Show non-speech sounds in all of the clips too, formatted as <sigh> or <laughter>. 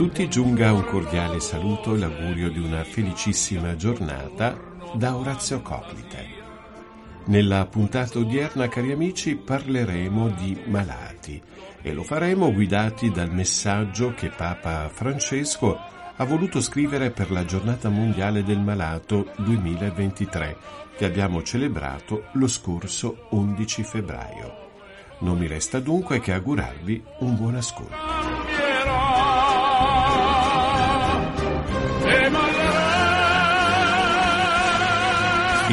tutti giunga un cordiale saluto e l'augurio di una felicissima giornata da Orazio Coclite. Nella puntata odierna, cari amici, parleremo di malati e lo faremo guidati dal messaggio che Papa Francesco ha voluto scrivere per la giornata mondiale del malato 2023 che abbiamo celebrato lo scorso 11 febbraio. Non mi resta dunque che augurarvi un buon ascolto.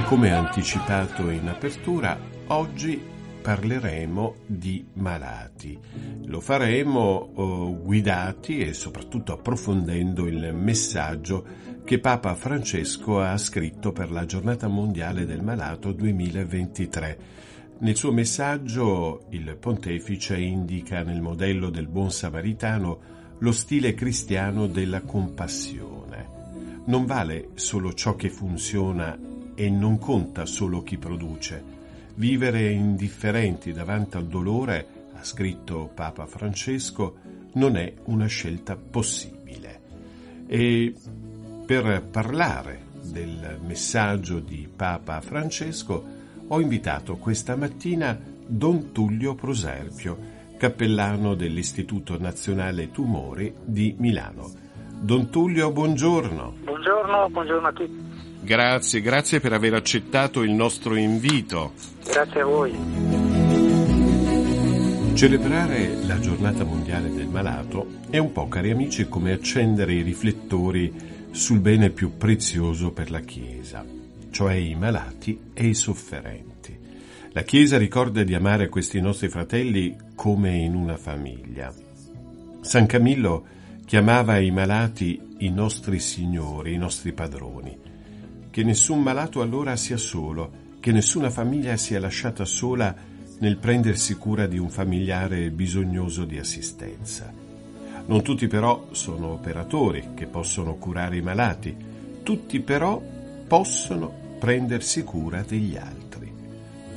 Come anticipato in apertura, oggi parleremo di malati. Lo faremo oh, guidati e soprattutto approfondendo il messaggio che Papa Francesco ha scritto per la giornata mondiale del malato 2023. Nel suo messaggio il pontefice indica nel modello del buon samaritano lo stile cristiano della compassione. Non vale solo ciò che funziona e non conta solo chi produce. Vivere indifferenti davanti al dolore, ha scritto Papa Francesco, non è una scelta possibile. E per parlare del messaggio di Papa Francesco ho invitato questa mattina Don Tullio Proserpio, cappellano dell'Istituto Nazionale Tumori di Milano. Don Tullio, buongiorno. Buongiorno, buongiorno a tutti. Grazie, grazie per aver accettato il nostro invito. Grazie a voi. Celebrare la giornata mondiale del malato è un po', cari amici, come accendere i riflettori sul bene più prezioso per la Chiesa, cioè i malati e i sofferenti. La Chiesa ricorda di amare questi nostri fratelli come in una famiglia. San Camillo chiamava i malati i nostri signori, i nostri padroni. Che nessun malato allora sia solo, che nessuna famiglia sia lasciata sola nel prendersi cura di un familiare bisognoso di assistenza. Non tutti però sono operatori che possono curare i malati, tutti però possono prendersi cura degli altri.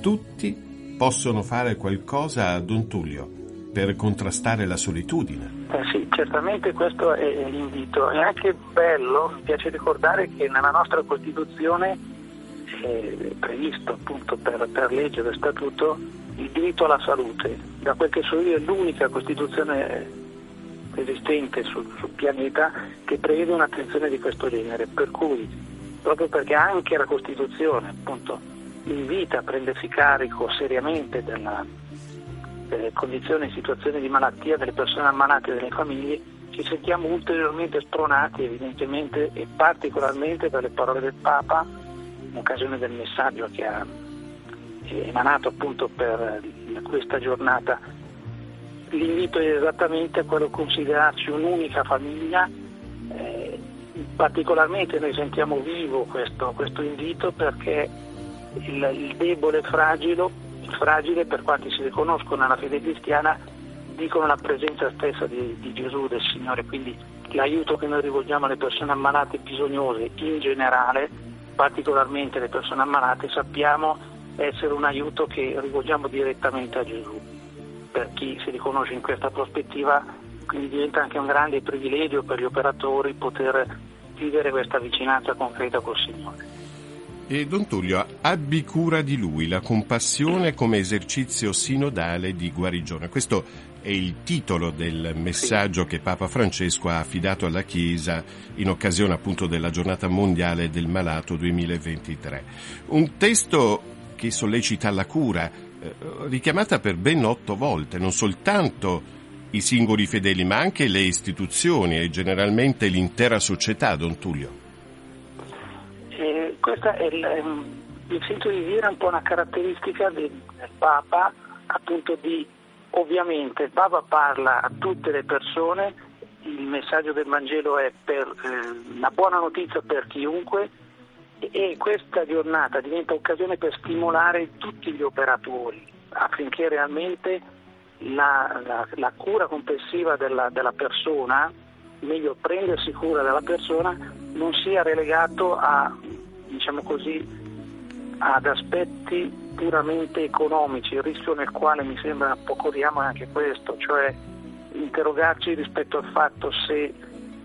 Tutti possono fare qualcosa a Don Tullio per contrastare la solitudine. Eh sì, certamente questo è l'invito. È anche bello, mi piace ricordare che nella nostra Costituzione è previsto appunto per, per legge, per statuto, il diritto alla salute. Da quel che so io è l'unica Costituzione esistente sul, sul, pianeta che prevede un'attenzione di questo genere, per cui proprio perché anche la Costituzione appunto invita a prendersi carico seriamente della, delle condizioni e situazioni di malattia delle persone ammalate e delle famiglie, ci sentiamo ulteriormente spronati evidentemente e particolarmente dalle parole del Papa in occasione del messaggio che ha emanato appunto per questa giornata. L'invito è esattamente quello di considerarci un'unica famiglia, eh, particolarmente noi sentiamo vivo questo, questo invito perché il, il debole fragile, fragile, per quanti si riconoscono nella fede cristiana, dicono la presenza stessa di, di Gesù, del Signore, quindi l'aiuto che noi rivolgiamo alle persone ammalate e bisognose in generale, particolarmente le persone ammalate, sappiamo essere un aiuto che rivolgiamo direttamente a Gesù. Per chi si riconosce in questa prospettiva, quindi diventa anche un grande privilegio per gli operatori poter vivere questa vicinanza concreta col Signore. E Don Tullio, abbi cura di lui, la compassione come esercizio sinodale di guarigione. Questo è il titolo del messaggio che Papa Francesco ha affidato alla Chiesa in occasione appunto della giornata mondiale del malato 2023. Un testo che sollecita la cura, eh, richiamata per ben otto volte, non soltanto i singoli fedeli, ma anche le istituzioni e generalmente l'intera società, Don Tullio. Questo è il, il senso di dire un po' una caratteristica del, Papa appunto di ovviamente Baba parla a tutte le persone, il messaggio del Vangelo è per, eh, una buona notizia per chiunque e questa giornata diventa occasione per stimolare tutti gli operatori affinché realmente la, la, la cura complessiva della, della, persona, meglio prendersi cura della persona, non sia relegato a, diciamo così, ad aspetti puramente economici, il rischio nel quale mi sembra un po' corriamo è anche questo, cioè interrogarci rispetto al fatto se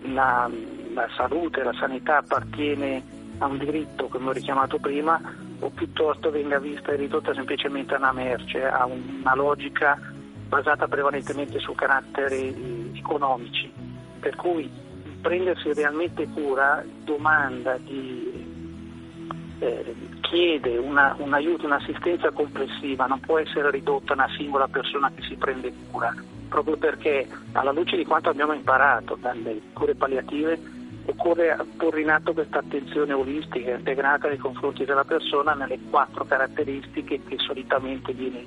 la, la salute, la sanità appartiene a un diritto, come ho richiamato prima, o piuttosto venga vista e ridotta semplicemente a una merce, a una logica basata prevalentemente su caratteri economici. Per cui prendersi realmente cura domanda di eh, chiede una, un aiuto, un'assistenza complessiva, non può essere ridotta a una singola persona che si prende cura, proprio perché alla luce di quanto abbiamo imparato dalle cure palliative occorre porre in atto questa attenzione olistica integrata nei confronti della persona nelle quattro caratteristiche che solitamente viene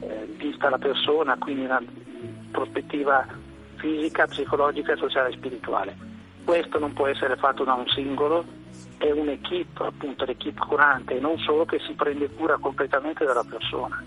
eh, vista la persona, quindi una prospettiva fisica, psicologica, sociale e spirituale. Questo non può essere fatto da un singolo, è un'equipe, appunto l'equipe curante, e non solo che si prende cura completamente della persona.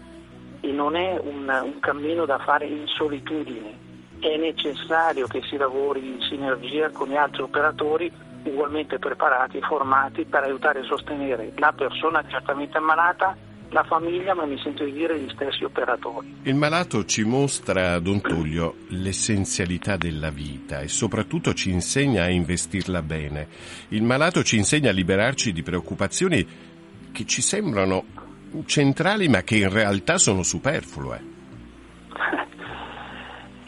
E non è un, un cammino da fare in solitudine, è necessario che si lavori in sinergia con gli altri operatori ugualmente preparati formati per aiutare e sostenere la persona certamente ammalata la famiglia, ma mi sento di dire gli stessi operatori. Il malato ci mostra, Don Tullio, l'essenzialità della vita e soprattutto ci insegna a investirla bene. Il malato ci insegna a liberarci di preoccupazioni che ci sembrano centrali ma che in realtà sono superflue. <laughs>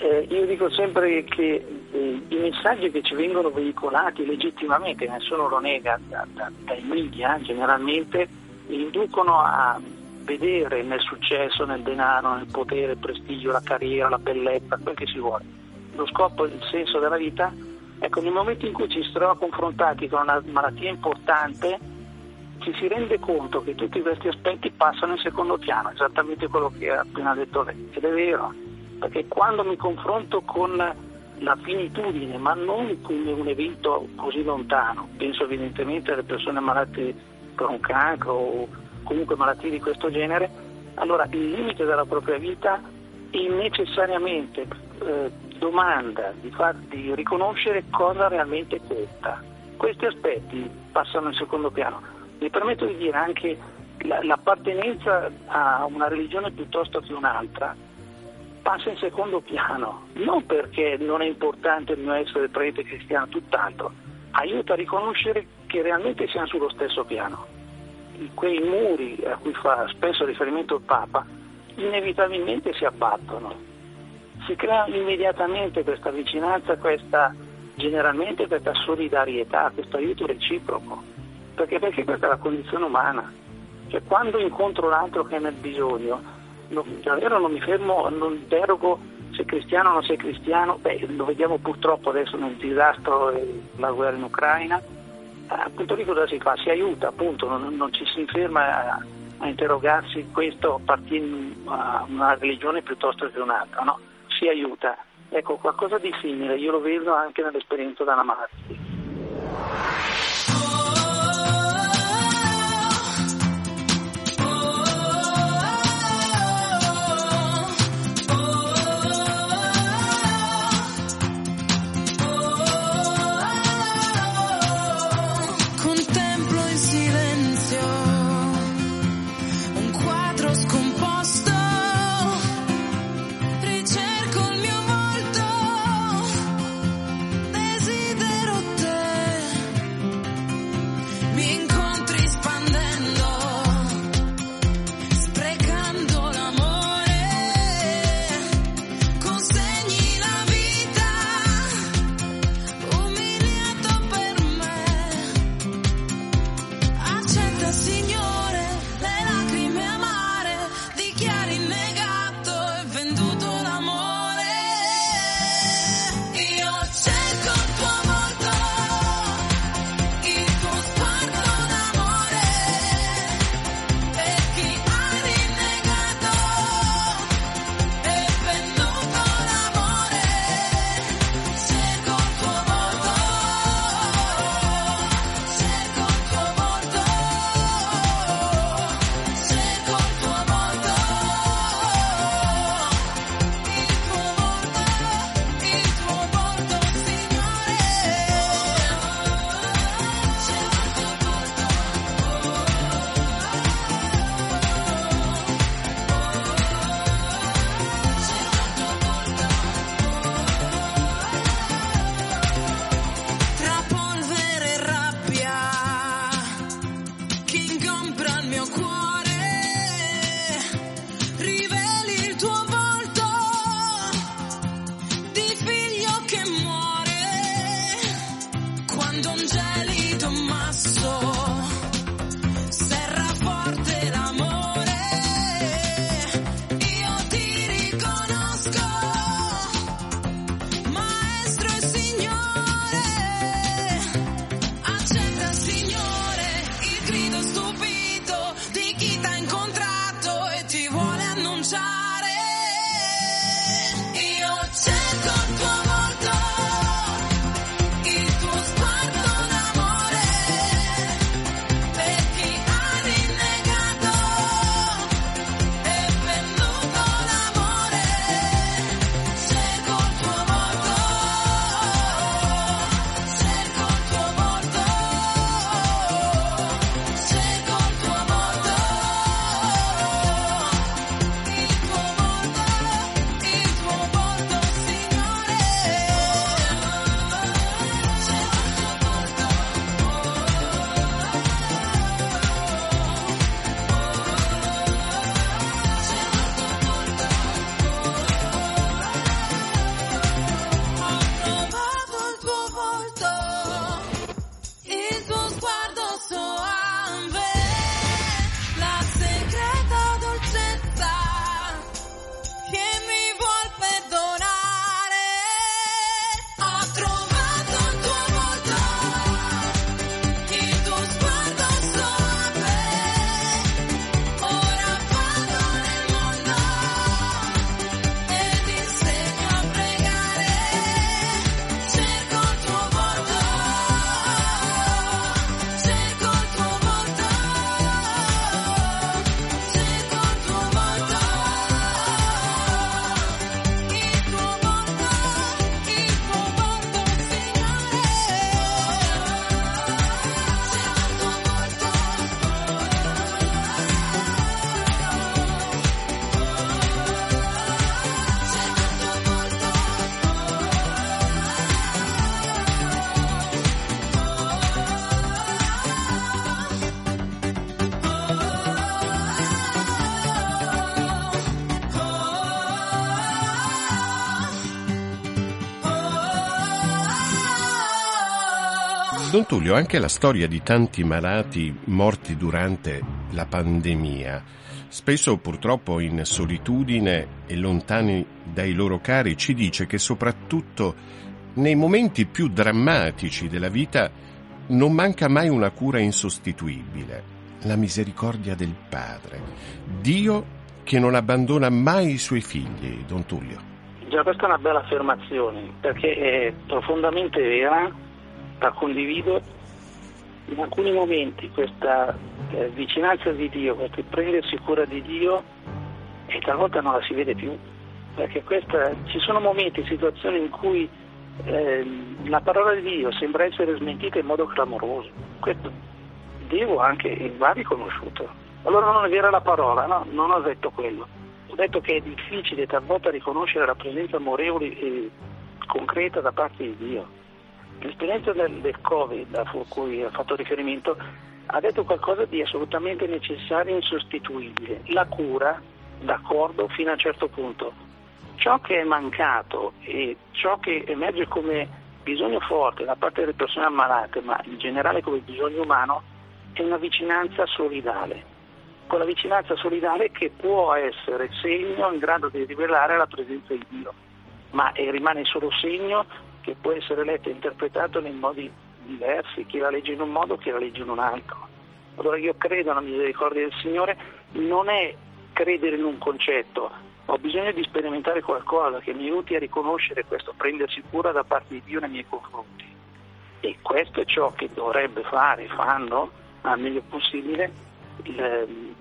Eh, io dico sempre che eh, i messaggi che ci vengono veicolati legittimamente, nessuno lo nega da, da, dai media generalmente, inducono a vedere nel successo, nel denaro, nel potere, il prestigio, la carriera, la bellezza, quel che si vuole. Lo scopo, il senso della vita, ecco, nel momento in cui ci si trova confrontati con una malattia importante, ci si rende conto che tutti questi aspetti passano in secondo piano, esattamente quello che ha appena detto lei, ed è vero, perché quando mi confronto con la finitudine, ma non come un evento così lontano, penso evidentemente alle persone malate per un cancro o comunque malattie di questo genere, allora il limite della propria vita necessariamente eh, domanda di, far, di riconoscere cosa realmente conta. Questi aspetti passano in secondo piano. Mi permetto di dire anche la, l'appartenenza a una religione piuttosto che un'altra passa in secondo piano, non perché non è importante il mio essere prete cristiano, tutt'altro, aiuta a riconoscere che realmente siamo sullo stesso piano quei muri a cui fa spesso riferimento il Papa inevitabilmente si abbattono. Si crea immediatamente questa vicinanza, questa, generalmente questa solidarietà, questo aiuto reciproco. Perché, perché questa è la condizione umana. Cioè, quando incontro l'altro che è nel bisogno, non, davvero non mi fermo, non interrogo se cristiano o non sei cristiano, beh, lo vediamo purtroppo adesso nel disastro della guerra in Ucraina, appunto lì cosa si fa? Si aiuta, appunto, non, non ci si ferma a, a interrogarsi questo appartiene a una religione piuttosto che un'altra, no? Si aiuta. Ecco, qualcosa di simile, io lo vedo anche nell'esperienza della malattia. Don Tullio, anche la storia di tanti malati morti durante la pandemia, spesso purtroppo in solitudine e lontani dai loro cari, ci dice che soprattutto nei momenti più drammatici della vita non manca mai una cura insostituibile, la misericordia del Padre. Dio che non abbandona mai i suoi figli, Don Tullio. Già questa è una bella affermazione perché è profondamente vera, la condivido. In alcuni momenti questa eh, vicinanza di Dio, questo prendersi cura di Dio, e talvolta non la si vede più, perché questa, ci sono momenti, situazioni in cui eh, la parola di Dio sembra essere smentita in modo clamoroso. Questo Dio anche va riconosciuto. Allora non è vera la parola, no? Non ho detto quello. Ho detto che è difficile talvolta riconoscere la presenza amorevole e concreta da parte di Dio. L'esperienza del, del Covid a cui ha fatto riferimento ha detto qualcosa di assolutamente necessario e insostituibile. La cura, d'accordo, fino a un certo punto. Ciò che è mancato e ciò che emerge come bisogno forte da parte delle persone ammalate, ma in generale come bisogno umano, è una vicinanza solidale con la vicinanza solidale che può essere segno in grado di rivelare la presenza di Dio, ma rimane solo segno che può essere letto e interpretato in modi diversi, chi la legge in un modo, chi la legge in un altro. Allora io credo nella misericordia del Signore, non è credere in un concetto, ho bisogno di sperimentare qualcosa che mi aiuti a riconoscere questo, prendersi cura da parte di Dio nei miei confronti. E questo è ciò che dovrebbe fare, fanno al meglio possibile il,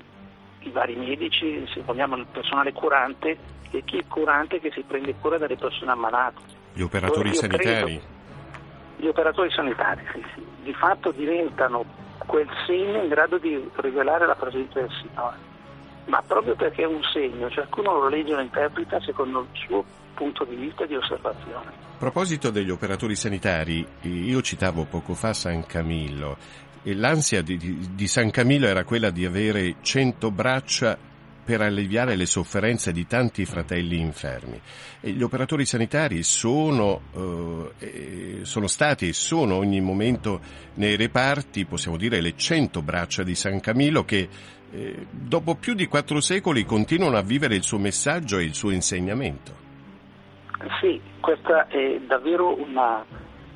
i vari medici, se vogliamo il personale curante e chi è curante che si prende cura delle persone ammalate. Gli operatori sanitari? Credo, gli operatori sanitari, sì, sì, di fatto diventano quel segno in grado di rivelare la presenza del Signore. Ma proprio perché è un segno, ciascuno lo legge e lo interpreta secondo il suo punto di vista di osservazione. A proposito degli operatori sanitari, io citavo poco fa San Camillo e l'ansia di, di, di San Camillo era quella di avere cento braccia per alleviare le sofferenze di tanti fratelli infermi. E gli operatori sanitari sono, eh, sono stati e sono ogni momento nei reparti, possiamo dire, le cento braccia di San Camillo che eh, dopo più di quattro secoli continuano a vivere il suo messaggio e il suo insegnamento. Sì, questa è davvero una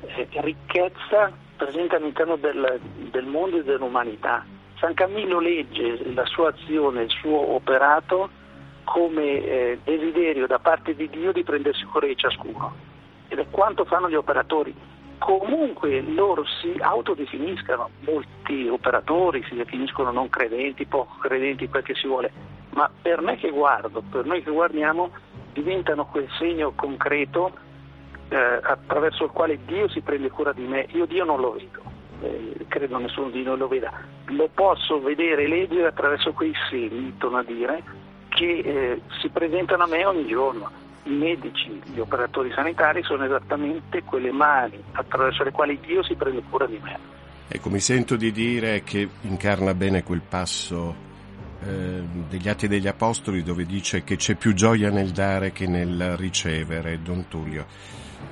eh, ricchezza presente all'interno del, del mondo e dell'umanità. San Camillo legge la sua azione, il suo operato come eh, desiderio da parte di Dio di prendersi cura di ciascuno. Ed è quanto fanno gli operatori. Comunque loro si autodefiniscano, molti operatori si definiscono non credenti, poco credenti, quel che si vuole, ma per me che guardo, per noi che guardiamo, diventano quel segno concreto eh, attraverso il quale Dio si prende cura di me, io Dio non lo vedo, eh, credo nessuno di noi lo veda, lo posso vedere e leggere attraverso quei segni, torno a dire, che eh, si presentano a me ogni giorno. I medici, gli operatori sanitari sono esattamente quelle mani attraverso le quali Dio si prende cura di me. Ecco, mi sento di dire che incarna bene quel passo eh, degli Atti degli Apostoli dove dice che c'è più gioia nel dare che nel ricevere, Don Tullio.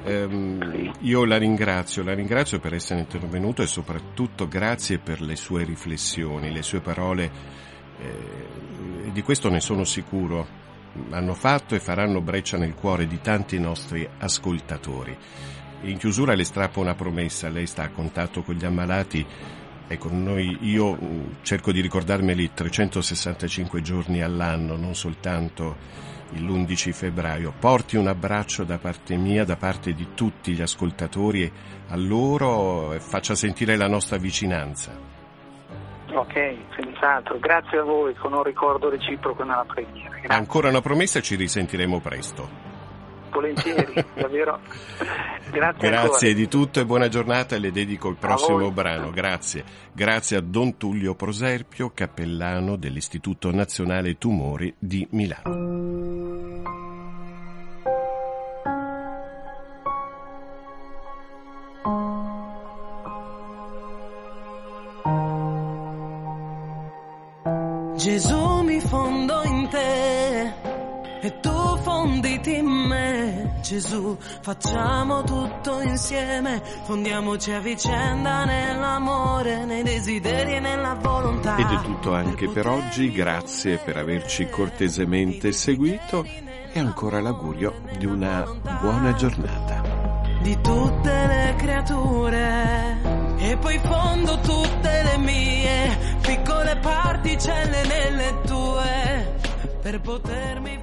Um, io la ringrazio, la ringrazio per essere intervenuto e soprattutto grazie per le sue riflessioni, le sue parole, eh, di questo ne sono sicuro, hanno fatto e faranno breccia nel cuore di tanti nostri ascoltatori. In chiusura le strappo una promessa, lei sta a contatto con gli ammalati, ecco, noi, io mm, cerco di ricordarmeli 365 giorni all'anno, non soltanto l'11 febbraio. Porti un abbraccio da parte mia, da parte di tutti gli ascoltatori a loro e faccia sentire la nostra vicinanza. Ok, senz'altro. Grazie a voi, con un ricordo reciproco nella preghiera. Grazie. Ancora una promessa e ci risentiremo presto. Volentieri, <laughs> davvero. Grazie, Grazie di tutto e buona giornata e le dedico il prossimo brano. Grazie. Grazie a Don Tullio Proserpio, cappellano dell'Istituto Nazionale Tumori di Milano. Gesù mi fondo in te e tu fonditi in me Gesù, facciamo tutto insieme, fondiamoci a vicenda nell'amore, nei desideri e nella volontà. Ed è tutto anche per oggi, grazie per averci cortesemente seguito. E ancora l'augurio di una buona giornata. Di tutte le creature. E poi fondo tutte le mie piccole particelle nelle tue per potermi